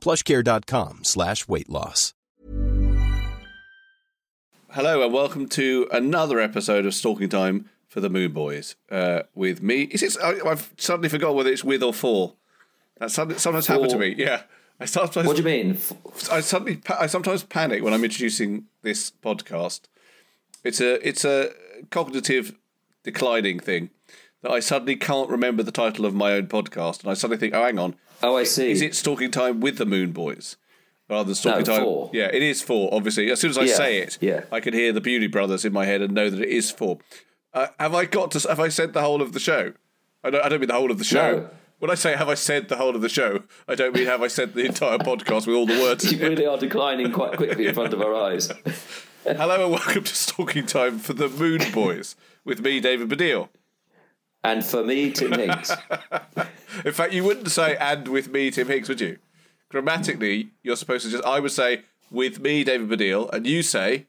plushcare.com slash weight loss. Hello and welcome to another episode of Stalking Time for the Moon Boys. Uh, with me, is it? I, I've suddenly forgot whether it's with or for. That suddenly, sometimes happened to me. Yeah, I sometimes. What do you mean? I suddenly, I sometimes panic when I'm introducing this podcast. It's a, it's a cognitive declining thing that I suddenly can't remember the title of my own podcast, and I suddenly think, oh, hang on, Oh, I see. is it Stalking Time with the Moon Boys? Rather than Stalking No, Time. for. Yeah, it is for, obviously. As soon as I Yeah, say it, yeah. I can hear the Beauty Brothers in my head and know that it is for. Uh, have I got to, have I said the whole of the show? I don't, I don't mean the whole of the show. No. When I say have I said the whole of the show, I don't mean have I said the entire podcast with all the words. You really are declining quite quickly in front of our eyes. Hello and welcome to Stalking Time for the Moon Boys with me, David Baddiel. And for me, Tim Hinks. In fact, you wouldn't say "and with me, Tim Hinks," would you? Grammatically, you're supposed to just. I would say "with me, David Baddiel," and you say,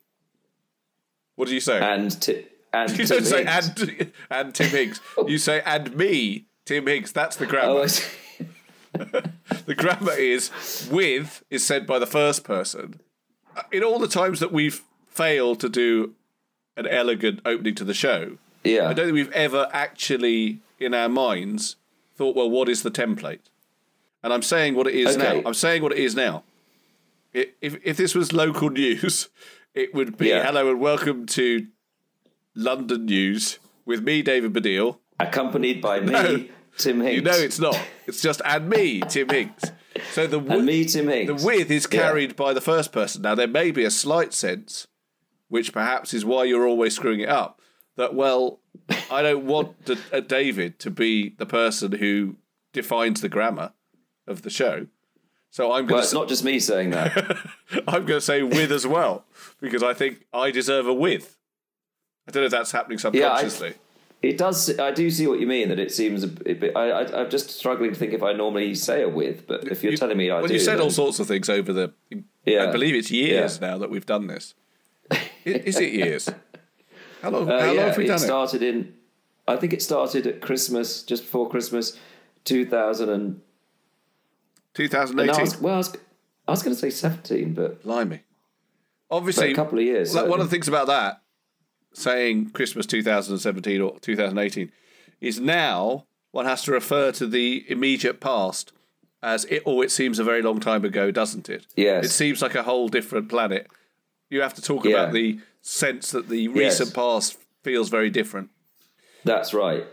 "What do you say?" And, ti- and you Tim don't say Hinks. "and and Tim Hinks." You say "and me, Tim Hinks." That's the grammar. Oh, the grammar is "with" is said by the first person. Uh, in all the times that we've failed to do an elegant opening to the show, Yeah. I don't think we've ever actually, in our minds, thought, well, what is the template? And I'm saying what it is Okay. now. I'm saying what it is now. I- If, if this was local news, it would be Yeah. hello and welcome to London News with me, David Baddiel. Accompanied by me, No. Tim Hinks. You know it's not. It's just and me, Tim Hinks. So the wi- And me, Tim Hinks. the with is Yeah. carried by the first person. Now there may be a slight sense, which perhaps is why you're always screwing it up. That well, I don't want uh, David to be the person who defines the grammar of the show. So I'm Well, going it's to not just me saying that. I'm going to say with as well because I think I deserve a with. I don't know if that's happening Yeah, I- subconsciously. It does. I do see what you mean. That it seems a bit. I, I, I'm just struggling to think if I normally say a with, but if you're You- telling me I well, do, you said then- all sorts of things over the. Yeah. I believe it's years Yeah. now that we've done this. I- Is it years? How long? Uh, how long yeah, have we it done it? started in. I think it started at Christmas, just before Christmas, 2000 and. and I was, well, I was, I was going to say 17, but Blimey. but Obviously, a couple of years. like, one of the things about that, saying Christmas 2017 or 2018, is now one has to refer to the immediate past as it. Oh, it seems a very long time ago, doesn't it? Yes. It seems like a whole different planet. You have to talk Yeah. about the sense that the recent Yes. past feels very different. That's right.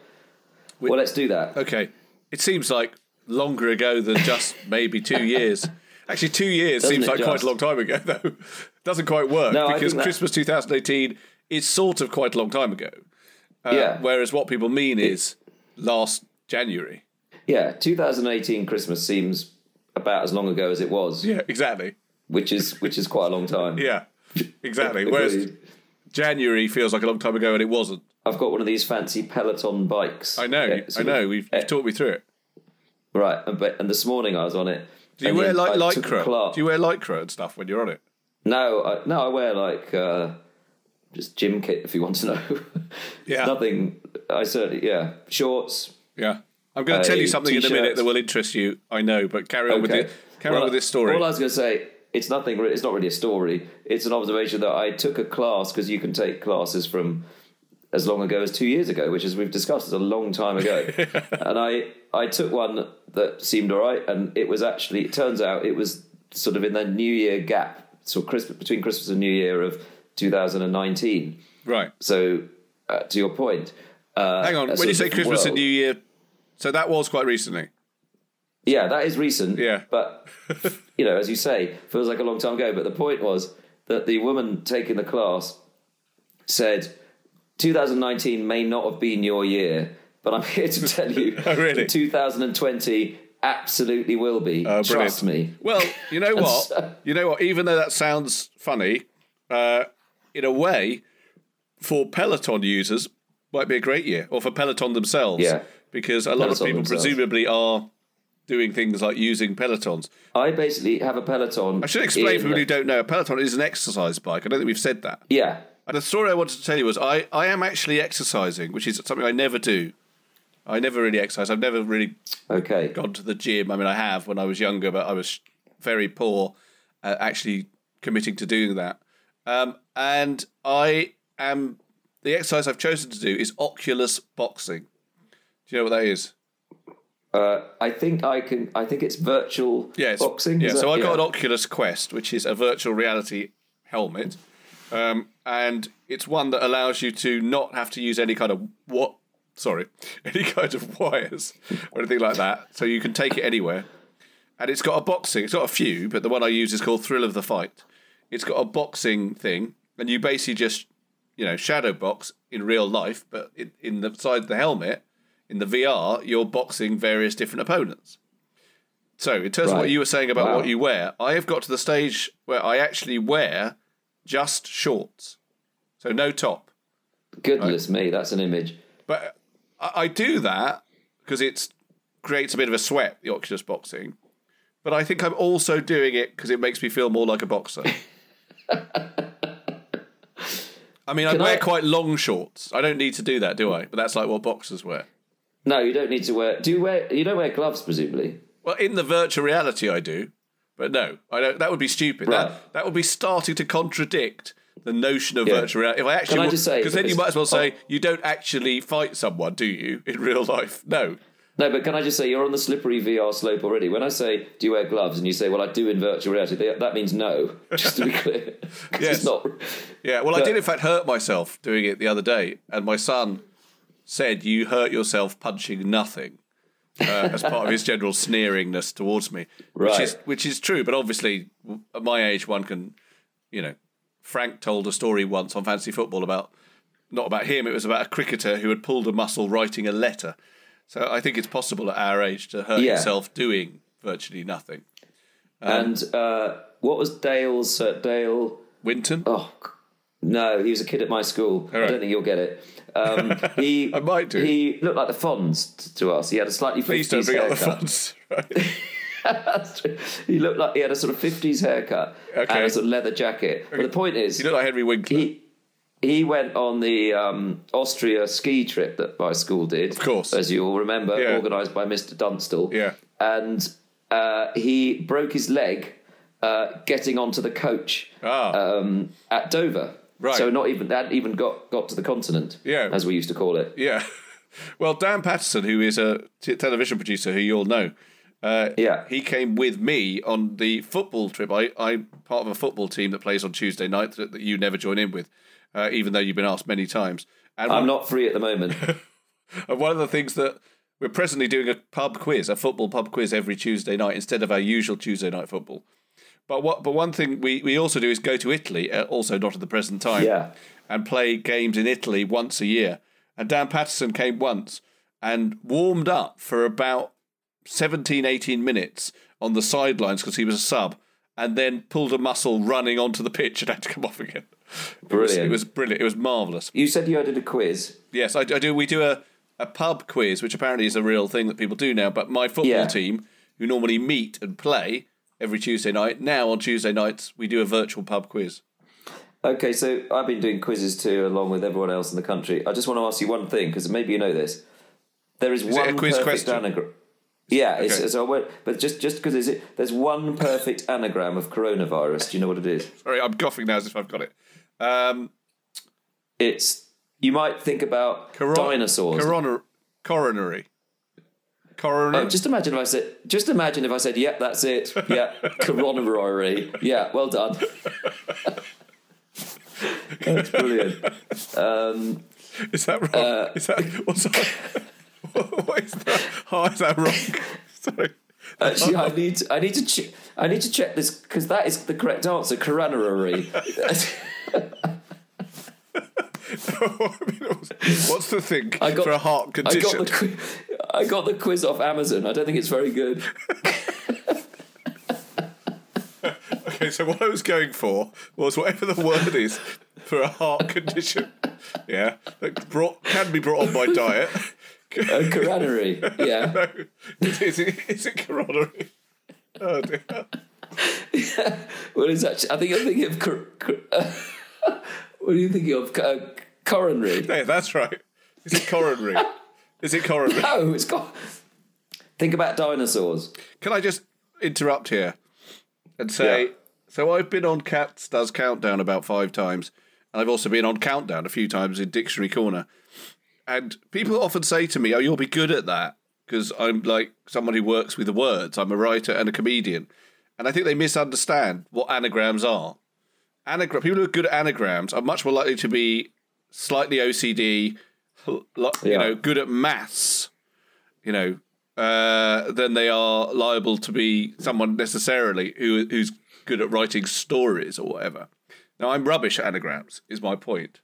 well, let's do that. Okay. It seems like longer ago than just maybe two years. Actually, two years Doesn't seems like quite a long time ago, though. Doesn't quite work No, because Christmas 2018 is sort of quite a long time ago. Uh, yeah. Whereas what people mean is last January. Yeah. 2018 Christmas seems about as long ago as it was, Yeah, exactly. which is which is quite a long time. Yeah, exactly. Whereas January feels like a long time ago and it wasn't. I've got one of these fancy Peloton bikes. I know, Yeah, I know. We've you've talked me through it. Right, and, but, and this morning I was on it. Do you wear like lycra? Do you wear lycra and stuff when you're on it? No, I, no, I wear like uh, just gym kit if you want to know. Yeah. Nothing. I certainly yeah shorts. Yeah. I'm going to tell Uh, you something in a minute that will interest you. I know, but carry on with Okay. it. Carry Well, on with this story. All I was going to say, it's nothing. It's not really a story. It's an observation that I took a class because you can take classes from as long ago as two years ago, which, as we've discussed, is a long time ago. and I I took one that seemed all right, and it was actually. It turns out it was sort of in the New Year gap so Christmas, between Christmas and New Year of 2019. Right. So, uh, to your point, uh, Hang on. When you say Christmas and. New Year, so that was quite recently. Yeah, that is recent. Yeah. But, you know, as you say, feels like a long time ago. But the point was that the woman taking the class said 2019 may not have been your year, but I'm here to tell you Oh, really? 2020 absolutely will be. Brilliant. Trust me. Well, you know what? so- you know what? Even though that sounds funny, uh, in a way, for Peloton users, might be a great year, or for Peloton themselves. Yeah. Because a lot of people themselves. presumably are doing things like using Pelotons. I basically have a Peloton. I should explain in- for people who don't know, a Peloton is an exercise bike. I don't think we've said that. Yeah. And the story I wanted to tell you was I, I am actually exercising, which is something I never do. I never really exercise. I've never really Okay. gone to the gym. I mean, I have when I was younger, but I was very poor at actually committing to doing that. Um, and I am the exercise I've chosen to do is Oculus boxing. Do you know what that is? Uh, I think I can. I think it's virtual Yeah, it's, boxing. Yeah, so I got an. Oculus Quest, which is a virtual reality helmet, um, and it's one that allows you to not have to use any kind of what. Sorry, any kind of wires or anything like that. So you can take it anywhere, and it's got a boxing. It's got a few, but the one I use is called Thrill of the Fight. It's got a boxing thing, and you basically just, you know, shadow box in real life, but in, in the side of the helmet, in the VR, you're boxing various different opponents. So, in terms of what you were saying about Wow. what you wear, I have got to the stage where I actually wear just shorts, so no top. Goodness me, that's an image. But I, I do that because it creates a bit of a sweat, the Oculus boxing. But I think I'm also doing it because it makes me feel more like a boxer. I mean, I wear I- quite long shorts. I don't need to do that, do I? But that's like what boxers wear. No, you don't need to wear. Do you wear? You don't wear gloves, presumably. Well, in the virtual reality, I do, but no, I don't. That would be stupid. Right. That that would be starting to contradict the notion of Yeah. virtual reality. If I actually, Can I just say- because then you might as well say oh. you don't actually fight someone, do you, in real life? No. No, but can I just say you're on the slippery VR slope already? When I say, "Do you wear gloves?" and you say, "Well, I do in virtual reality," that that means no. Just to be clear, Yes. it's not. Yeah. Well, I did in fact hurt myself doing it the other day, and my son said you hurt yourself punching nothing. Uh, as part of his general sneeringness towards me, which is which is true, but obviously at my age, one can, you know, Frank told a story once on Fantasy Football about not about him. It was about a cricketer who had pulled a muscle writing a letter. So I think it's possible at our age to hurt Yeah. yourself doing virtually nothing. and uh, what was Dale's uh, Dale? Winton, Oh no, he was a kid at my school. I don't think you'll get it. Um, he I might do. He looked like the Fonz t- to us. He had a slightly please don't 50s bring up the haircut. Right? He looked like he had a sort of 50s haircut Okay. and a sort of leather jacket. But the point is, You look like Henry Winkler. he he went on the um, Austria ski trip that my school did, of course. as you all remember, Yeah. organised by Mr. Dunstall. Yeah. and uh, he broke his leg uh, getting onto the coach Ah. um, at Dover. Right. So not even hadn't even got got to the continent, Yeah. as we used to call it. Yeah. Well, Dan Patterson, who is a t- television producer who you all know, uh, Yeah. he came with me on the football trip. I, I'm part of a football team that plays on Tuesday night that, that you never join in with, uh, even though you've been asked many times. And I'm one, not free at the moment. and one of the things that we're presently doing a pub quiz, a football pub quiz every Tuesday night instead of our usual Tuesday night football. But what? But one thing we, we also do is go to Italy, uh, also not at the present time, Yeah. and play games in Italy once a year. And Dan Patterson came once and warmed up for about 17, 18 minutes on the sidelines because he was a sub, and then pulled a muscle running onto the pitch and had to come off again. It was, Brilliant. it was brilliant. It was marvelous. you said you did a quiz. Yes, I, I do. We do a, a pub quiz, which apparently is a real thing that people do now. But my football Yeah. team, who normally meet and play every Tuesday night, now on Tuesday nights we do a virtual pub quiz. Okay, so I've been doing quizzes too, along with everyone else in the country. I just want to ask you one thing because maybe you know this. There is, it one a quiz perfect question? anagram. Yeah, it's, Okay. so I won't, but just just because it, there's one perfect anagram of coronavirus. Do you know what it is? Sorry, I'm coughing now as if I've got it. Um, It's you might think about coron- dinosaurs. Coronary. Coronary. Coronary. Oh, just imagine if I said. Just imagine if I said, "Yep, that's it. Yeah, coronary. Yeah, well done." that's brilliant. Um, is that wrong? uh, is that what's that? what is that? How is that wrong? Sorry. Actually, I need to, I need to che- I need to check this because that is the correct answer. Coronary. What's the thing I got for a heart I got condition? the I got the quiz off Amazon. I don't think it's very good. Okay, so what I was going for was whatever the word is for a heart condition. Yeah, that brought can be brought on by diet. Uh, coronary. Yeah. No, is, it is it coronary? Oh dear. What is that? I think I'm thinking of. Cor- cor- what are you thinking of? Uh, coronary. Yeah, that's right. It's a coronary? Is it coronary? No, it's got. Think about dinosaurs. Can I just interrupt here and say, Yeah. so I've been on Cats Does Countdown about five times, and I've also been on Countdown a few times in Dictionary Corner. And people often say to me, oh, you'll be good at that because I'm like someone who works with the words. I'm a writer and a comedian. And I think they misunderstand what anagrams are. Anagram people who are good at anagrams are much more likely to be slightly OCD, you Yeah. know, good at maths, you know, uh, than they are liable to be someone necessarily who who's good at writing stories or whatever. Now, I'm rubbish at anagrams, is my point.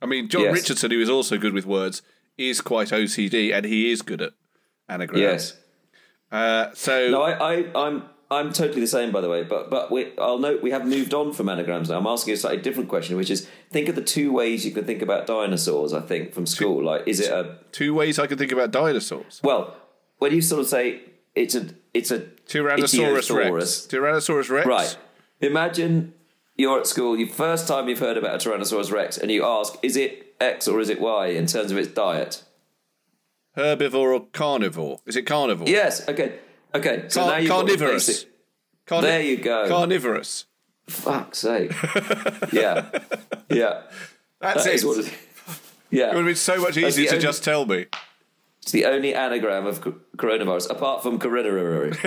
I mean, John Yes. Richardson, who is also good with words, is quite OCD and he is good at anagrams. Yes. Uh, so, No, I, I, I'm, I'm totally the same, by the way. But, but we, I'll note we have moved on from anagrams now. I'm asking a slightly different question, which is think of the two ways you can think about dinosaurs. I think from school, like, is it a two ways I can think about dinosaurs well? When you sort of say it's a, it's a Tyrannosaurus Rex. Tyrannosaurus Rex. Right. Imagine you're at school, you first time you've heard about a Tyrannosaurus Rex, and you ask, is it X or is it Y in terms of its diet? Herbivore or carnivore? Is it carnivore? Yes. Okay. Okay. So Car- now you've carnivorous. Carni- There you go. Carnivorous. Fuck's sake. yeah. Yeah. That's That it. what it yeah, It would have been so much easier to only- just tell me. It's the only anagram of coronavirus, apart from coronary.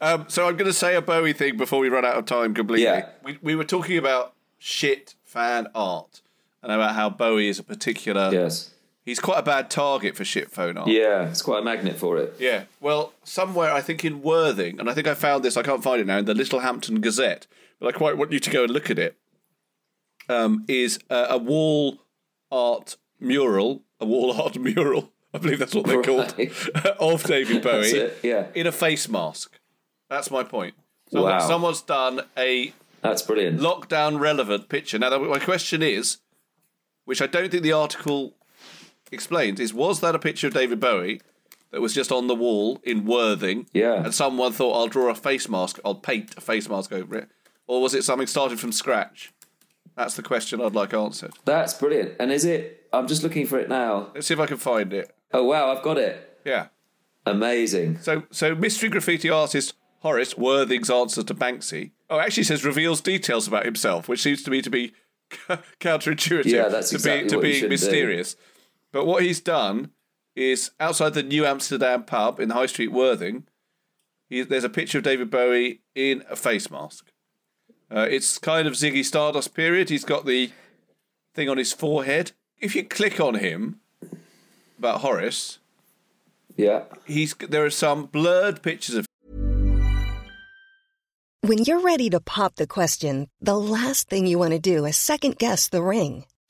um, so I'm going to say a Bowie thing before we run out of time completely. Yeah. We, we were talking about shit fan art and about how Bowie is a particular. yes. He's quite a bad target for shit phone art. Yeah. It's quite a magnet for it. Yeah. Well, somewhere I think in Worthing, and I think I found this. I can't find it now in the Littlehampton Gazette, but I quite want you to go and look at it. Um, is a, a wall art mural, a wall art mural. I believe that's what they're called of David Bowie That's it, yeah. in a face mask. That's my point. Someone, Wow. Someone's done a That's brilliant. lockdown relevant picture. Now, my question is, which I don't think the article explains, is was that a picture of David Bowie that was just on the wall in Worthing? Yeah. And someone thought, I'll draw a face mask, I'll paint a face mask over it? Or was it something started from scratch? That's the question I'd like answered. That's brilliant. And is it? I'm just looking for it now. Let's see if I can find it. Oh wow, I've got it. Yeah. Amazing. So, so mystery graffiti artist Horace Worthing's answer to Banksy. Oh, actually says reveals details about himself, which seems to me to be counterintuitive. Yeah, that's to exactly be, to what you being should do. Mysterious. But what he's done is outside the New Amsterdam pub in High Street Worthing. He, there's a picture of David Bowie in a face mask. Uh, it's kind of Ziggy Stardust period. He's got the thing on his forehead. If you click on him about Horace, Yeah. he's there are some blurred pictures of When you're ready to pop the question, the last thing you want to do is second guess the ring.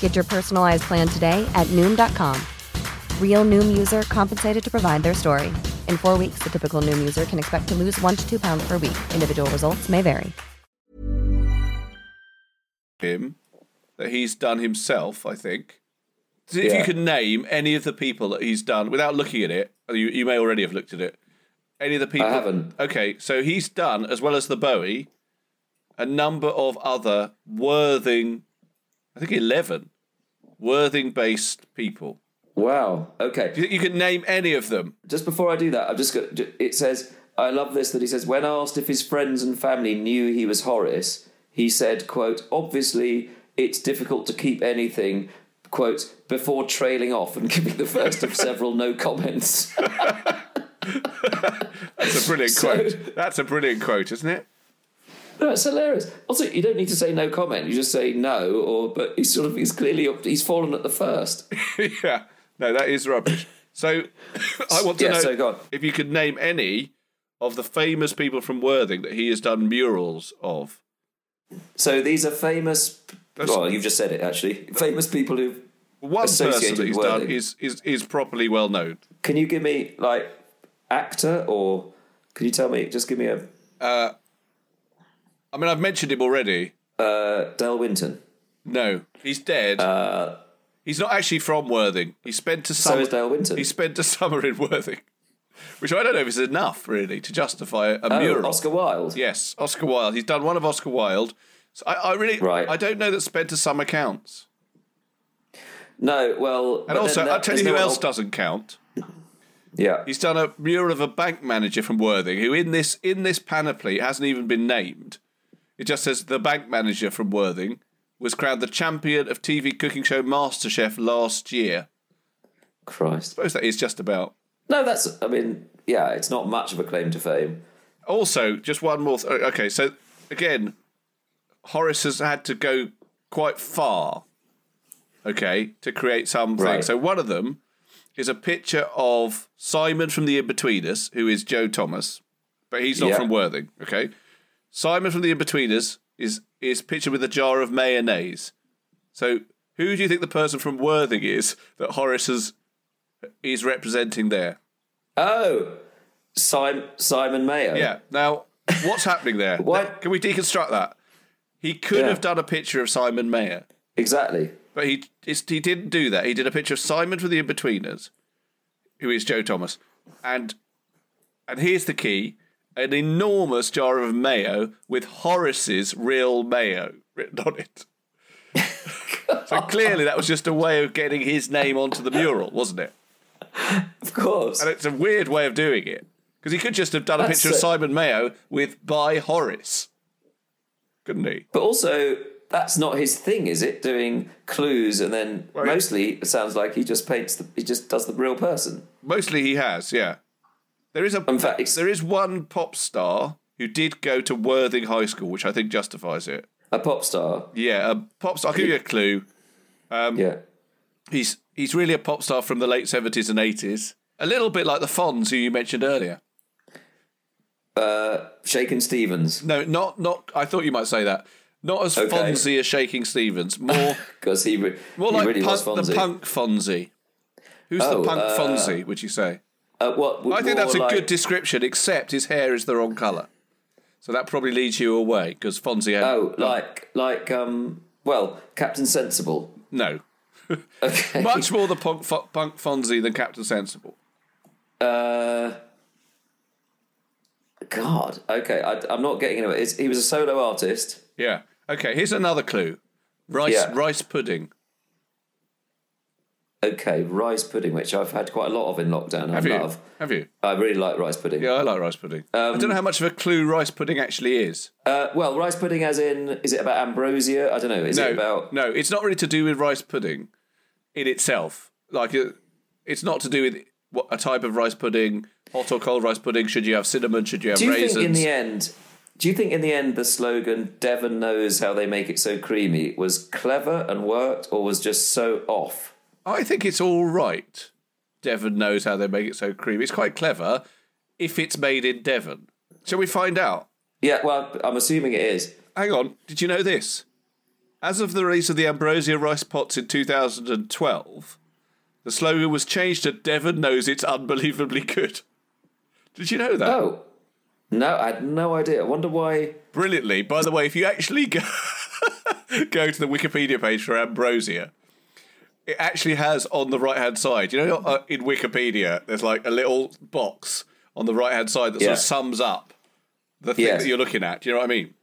Get your personalized plan today at Noom.com. Real Noom user compensated to provide their story. In four weeks, the typical Noom user can expect to lose one to two pounds per week. Individual results may vary. him that he's done himself, I think. If Yeah. you can name any of the people that he's done without looking at it, you, you may already have looked at it. Any of the people. haven't. Okay, so he's done, as well as the Bowie, a number of other Worthing, I think 11 Worthing based people. Wow. Okay. You, you can name any of them. Just before I do that, I've just got. It says, I love this that he says, when asked if his friends and family knew he was Horace, he said, quote, obviously it's difficult to keep anything, quote, before trailing off and giving the first of several no comments. That's a brilliant So- quote. That's a brilliant quote, isn't it? That's hilarious. Also, you don't need to say no comment. You just say no, or but he's sort of he's clearly he's fallen at the first. yeah. No, that is rubbish. So I want to Yeah, know so if you could name any of the famous people from Worthing that he has done murals of. So these are famous. That's- Well, you've just said it actually. Famous people who. One person that he's done is, is is properly well known. Can you give me like actor or can you tell me? Just give me a uh, I mean, I've mentioned him already. uh, Dale Winton. No, he's dead. he's not actually from Worthing. He spent a Uh, So summer. is Dale Winton. He spent a summer in Worthing, which I don't know if is enough really to justify a Oh, mural. Oscar Wilde. Yes, Oscar Wilde. He's done one of Oscar Wilde. So I, I really, Right. I don't know that spent a summer counts. No, well, And also, I'll tell you who else doesn't count. Yeah, He's done a mural of a bank manager from Worthing who, in this in this panoply, hasn't even been named. It just says the bank manager from Worthing was crowned the champion of TV cooking show MasterChef last year. Christ. I suppose that is just about. No, that's. I mean, yeah, it's not much of a claim to fame. Also, just one more. Th- okay, so again, Horace has had to go quite far. Okay, to create something. Right. So one of them is a picture of Simon from the Inbetweeners, who is Joe Thomas, but he's not Yeah. from Worthing. Okay, Simon from the Inbetweeners is is pictured with a jar of mayonnaise. So who do you think the person from Worthing is that Horace has, is representing there? Oh, Simon Simon Mayo. Yeah. Now, what's happening there? Why- Can we deconstruct that? He could Yeah. have done a picture of Simon Mayo, exactly. but he he didn't do that. He did a picture of Simon from the Inbetweeners, who is Joe Thomas, and and here's the key: an enormous jar of mayo with Horace's real mayo written on it. so clearly, that was just a way of getting his name onto the mural, wasn't it? Of course. And it's a weird way of doing it because he could just have done a That's picture of. Simon Mayo with by Horace, couldn't he? But also, that's not his thing, is it? Doing clues and then Well, mostly it sounds like he just paints. The, he just does the real person. Mostly he has, yeah. There is a In fact, there is one pop star who did go to Worthing High School, which I think justifies it. A pop star. Yeah, a pop star. I'll give you a clue. Um, yeah. He's he's really a pop star from the late seventies and eighties. A little bit like the Fonz who you mentioned earlier. Uh, Shakin' Stevens, No, not not. I thought you might say that. Not as Okay. Fonzie as Shakin' Stevens. More because he, re- more he like really was punk, Fonzie. the punk Fonzie. Who's Oh, the punk uh, Fonzie? Would you say? Uh, what? I think that's a like- good description, except his hair is the wrong colour. So that probably leads you away because Fonzie had Oh, like like um. Well, Captain Sensible. no, Okay. much more the punk, Fo- punk Fonzie than Captain Sensible. Uh. God. Okay, I, I'm not getting into it. It's, he was a solo artist. Yeah. Okay. Here's another clue: rice Yeah. rice pudding. Okay, rice pudding, which I've had quite a lot of in lockdown. Have I you? love. Have you? I really like rice pudding. Yeah, I like rice pudding. I Um, don't know how much of a clue rice pudding actually is. Uh, well, rice pudding, as in, is it about ambrosia? I don't know. Is no, it about? no, it's not really to do with rice pudding in itself. like it, it's not to do with what a type of rice pudding, hot or cold rice pudding. Should you have cinnamon? Should you have Do you raisins? think in the end? Do you think in the end the slogan "Devon knows how they make it so creamy" was clever and worked, or was just so off? I think it's all right. Devon knows how they make it so creamy. It's quite clever if it's made in Devon. Shall we find out? Yeah, well, I'm assuming it is. Hang on. Did you know this? As of the release of the Ambrosia rice pots in 2012, the slogan was changed to Devon knows it's unbelievably good. Did you know that? Oh, no, I had no idea. I wonder why. Brilliantly. By the way, if you actually go, go to the Wikipedia page for Ambrosia, it actually has on the right hand side, you know, uh, in Wikipedia, there's like a little box on the right hand side that sort Yeah. of sums up the thing Yes. that you're looking at. Do you know what I mean?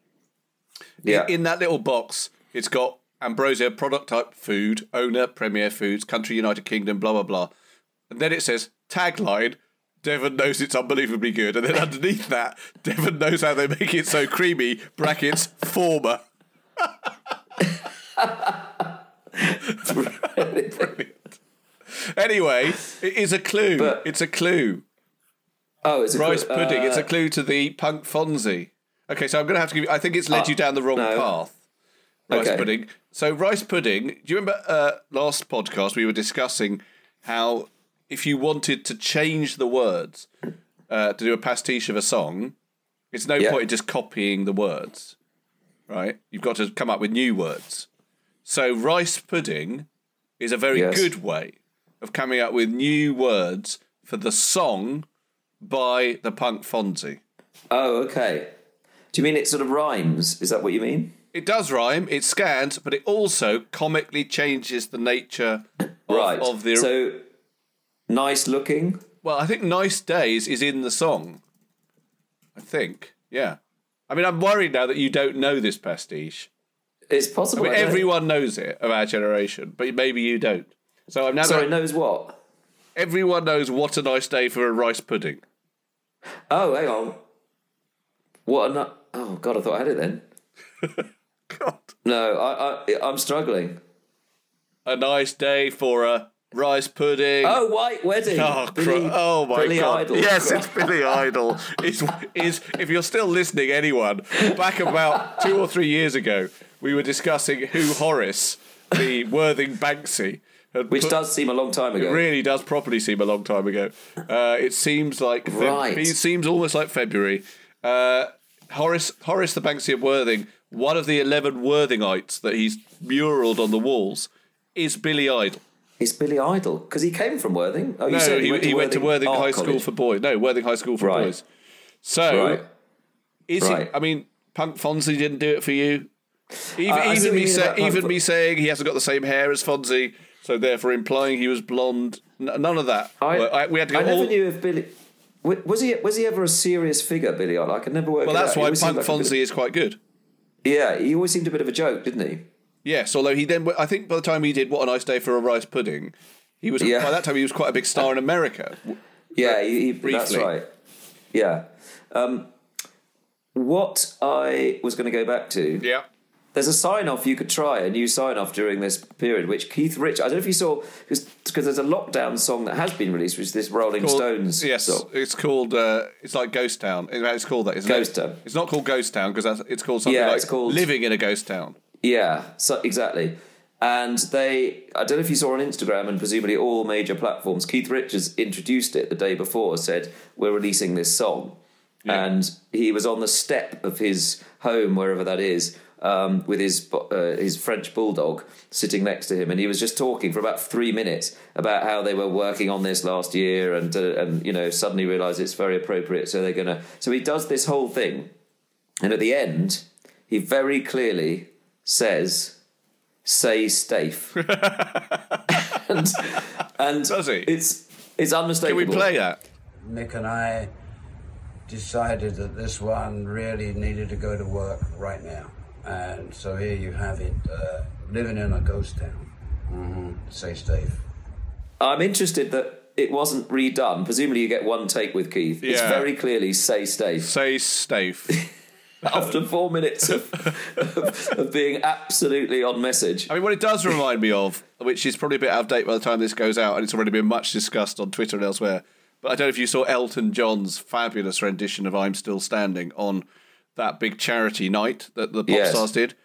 Yeah, In that little box, it's got Ambrosia product type food, owner, Premier Foods, country United Kingdom, blah blah blah. And then it says tagline, Devon knows it's unbelievably good. And then underneath that, Devon knows how they make it so creamy, brackets, former. Brilliant. Anyway, it is a clue. But- it's a clue. oh, it's a Rice pudding. it's a uh, clue to the punk Fonzie. Okay, so I'm going to have to give you. I think it's led Ah, you down the wrong no. path. Rice Okay. pudding. So rice pudding. Do you remember uh, last podcast we were discussing how if you wanted to change the words uh, to do a pastiche of a song, it's no Yeah. point in just copying the words, right? You've got to come up with new words. So rice pudding is a very Yes. good way of coming up with new words for the song by the punk Fonzie. Oh, okay. Do you mean it sort of rhymes? Is that what you mean? It does rhyme, it scans, but it also comically changes the nature of, right. of the. So nice looking. well, I think Nice Days is in the song. I think, yeah. I mean, I'm worried now that you don't know this pastiche. It's possible. mean, I don't- everyone knows it of our generation, but maybe you don't. So I'm now. Sorry, knows what? Everyone knows what a nice day for a rice pudding. Oh, hang on. What? A nu- oh God, I thought I had it then. God. No, I, I, I'm struggling. A nice day for a rice pudding. Oh, White Wedding. Oh, Billy, oh my Billy god! Idol. Yes, it's Billy Idol. Is is if you're still listening, anyone back about two or three years ago, we were discussing who Horace, the Worthing Banksy, had Which put- does seem a long time It ago. really does properly seem a long time ago. Uh, it seems like Feb- Right. It seems almost like February. Uh, Horace Horace the Banksy of Worthing, one of the eleven Worthingites that he's muraled on the walls, is Billy Idol. It's Billy Idol because he came from Worthing. Oh, you No, said he, he went to Worthing Art High School for boys. No, Worthing High School for Right. boys. So, Right. is Right. he? I mean, Punk Fonzie didn't do it for you. Even, see even me, you mean say, about Punk me saying he hasn't got the same hair as Fonzie, so therefore implying he was blonde. None of that. I, I- we had to go I never all. knew if Billy was he was he ever a serious figure, Billy Idol. I could never work. well, that's out. Why Punk like a bit Fonzie is quite good. yeah, he always seemed a bit of a joke, didn't he? Yes, although he then, I think by the time he did "What a Nice Day for a Rice Pudding," he was Yeah. by that time he was quite a big star in America. Yeah, he, he, that's briefly. right. Yeah. Um, what I was going to go back to, Yeah. there's a sign off you could try, a new sign off during this period, which Keith Rich, I don't know if you saw, because there's a lockdown song that has been released, which is this Rolling Called- Stones Yes, song. it's called. Uh, it's like Ghost Town. It's called that. Isn't Ghost it? Town. It's not called Ghost Town because it's called something Yeah, like it's called- Living in a Ghost Town. Yeah, so exactly. And they, I don't know if you saw on Instagram and presumably all major platforms, Keith Richards introduced it the day before, said, We're releasing this song. And he was on the step of his home, wherever that is, um, with his, uh, his French bulldog sitting next to him. And he was just talking for about three minutes about how they were working on this last year and, uh, and you know, suddenly realised it's very appropriate. So they're going to. So he does this whole thing. And at the end, he very clearly says, "Say Stafe," and and Does he? it's it's unmistakable. Can unmistakable. we play that? Mick and I decided that this one really needed to go to work right now. And so here you have it, uh, living in a ghost town. hmm Say Steve. I'm interested that it wasn't redone. Presumably, you get one take with Keith. It's very clearly "Say Stafe." Say Stafe. after four minutes of, of, of being absolutely on message. I mean, what it does remind me of, which is probably a bit out of date by the time this goes out, and it's already been much discussed on Twitter and elsewhere. But I don't know if you saw Elton John's fabulous rendition of "I'm Still Standing" on that big charity night that the pop Yes. stars did,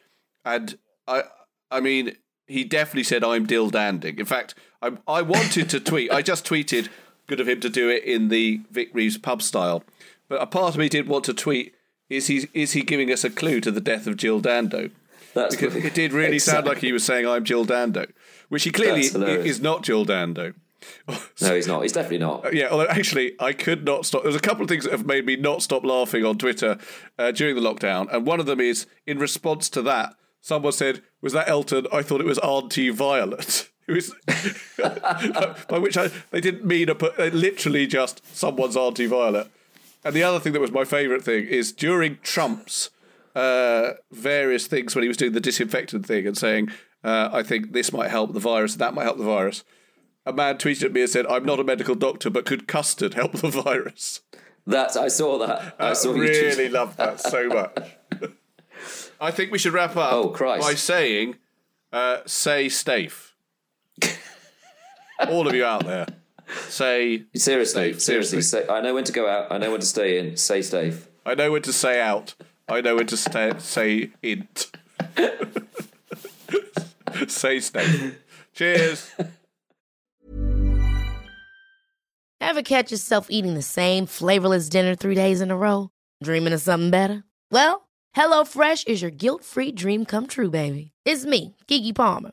and I, I mean, he definitely said "I'm Dill Danding." In fact, I, I wanted to tweet. I just tweeted, "Good of him to do it in the Vic Reeves pub style," but a part of me did want to tweet. Is he is he giving us a clue to the death of Jill Dando? That's because it did really sound like he was saying I'm Jill Dando, which he clearly is not Jill Dando. No, he's not. He's definitely not. Yeah, although actually I could not stop. There's a couple of things that have made me not stop laughing on Twitter uh, during the lockdown, and one of them is in response to that, someone said, "Was that Elton? I thought it was Auntie Violet." It was by which I they didn't mean a, they literally just someone's Auntie Violet. And the other thing that was my favourite thing is during Trump's uh, various things when he was doing the disinfectant thing and saying, uh, "I think this might help the virus, that might help the virus." A man tweeted at me and said, "I'm not a medical doctor, but could custard help the virus?" That I saw that. I I saw really love that so much. I think we should wrap up Oh, Christ. by saying, uh, "Say Stafe." All of you out there, say Seriously, Stay- seriously. seriously. Say, I know when to go out. I know when to stay in. Stay safe. I know when to say out. I know when to stay, say int. say Stafe. Cheers. Ever catch yourself eating the same flavorless dinner three days in a row? Dreaming of something better? Well, HelloFresh is your guilt-free dream come true, baby. It's me, Keke Palmer.